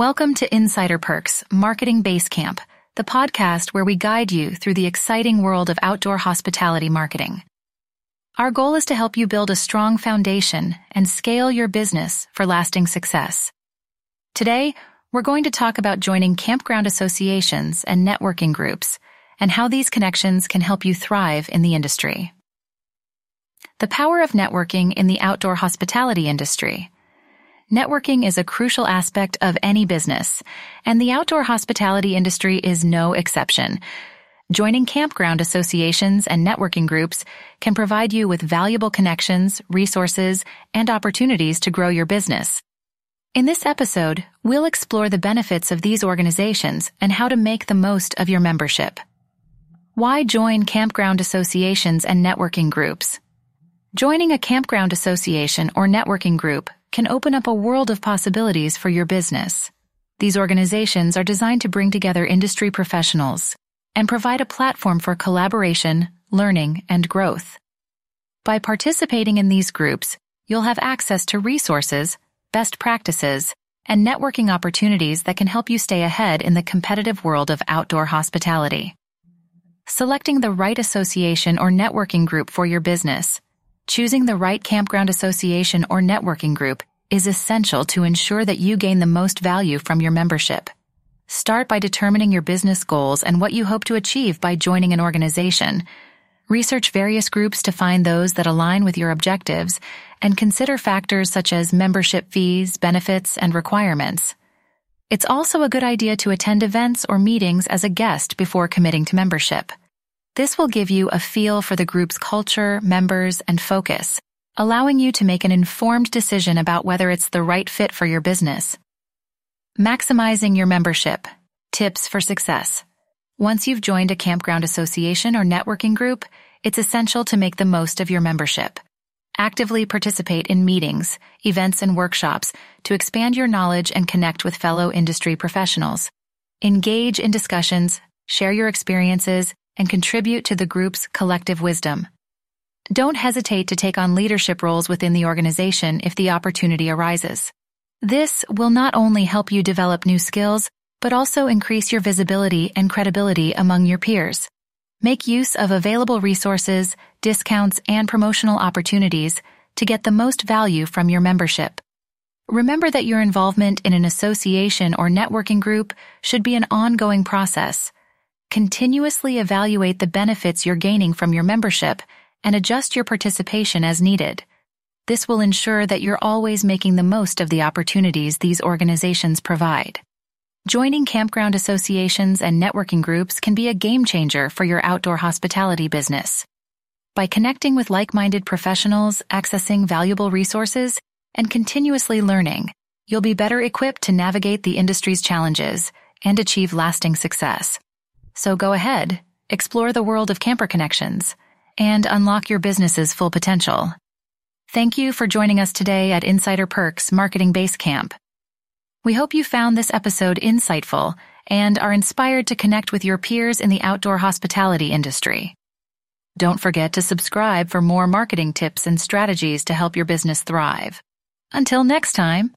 Welcome to Insider Perks Marketing Basecamp, the podcast where we guide you through the exciting world of outdoor hospitality marketing. Our goal is to help you build a strong foundation and scale your business for lasting success. Today, we're going to talk about joining campground associations and networking groups and how these connections can help you thrive in the industry. The power of networking in the outdoor hospitality industry. Networking is a crucial aspect of any business, and the outdoor hospitality industry is no exception. Joining campground associations and networking groups can provide you with valuable connections, resources, and opportunities to grow your business. In this episode, we'll explore the benefits of these organizations and how to make the most of your membership. Why join campground associations and networking groups? Joining a campground association or networking group can open up a world of possibilities for your business. These organizations are designed to bring together industry professionals and provide a platform for collaboration, learning, and growth. By participating in these groups, you'll have access to resources, best practices, and networking opportunities that can help you stay ahead in the competitive world of outdoor hospitality. Selecting the right association or networking group for your business. Choosing the right campground association or networking group is essential to ensure that you gain the most value from your membership. Start by determining your business goals and what you hope to achieve by joining an organization. Research various groups to find those that align with your objectives and consider factors such as membership fees, benefits, and requirements. It's also a good idea to attend events or meetings as a guest before committing to membership. This will give you a feel for the group's culture, members, and focus, allowing you to make an informed decision about whether it's the right fit for your business. Maximizing your membership. Tips for success. Once you've joined a campground association or networking group, it's essential to make the most of your membership. Actively participate in meetings, events, and workshops to expand your knowledge and connect with fellow industry professionals. Engage in discussions, share your experiences, and contribute to the group's collective wisdom. Don't hesitate to take on leadership roles within the organization if the opportunity arises. This will not only help you develop new skills, but also increase your visibility and credibility among your peers. Make use of available resources, discounts, and promotional opportunities to get the most value from your membership. Remember that your involvement in an association or networking group should be an ongoing process. Continuously evaluate the benefits you're gaining from your membership and adjust your participation as needed. This will ensure that you're always making the most of the opportunities these organizations provide. Joining campground associations and networking groups can be a game changer for your outdoor hospitality business. By connecting with like-minded professionals, accessing valuable resources, and continuously learning, you'll be better equipped to navigate the industry's challenges and achieve lasting success. So go ahead, explore the world of camper connections, and unlock your business's full potential. Thank you for joining us today at Insider Perks Marketing Basecamp. We hope you found this episode insightful and are inspired to connect with your peers in the outdoor hospitality industry. Don't forget to subscribe for more marketing tips and strategies to help your business thrive. Until next time.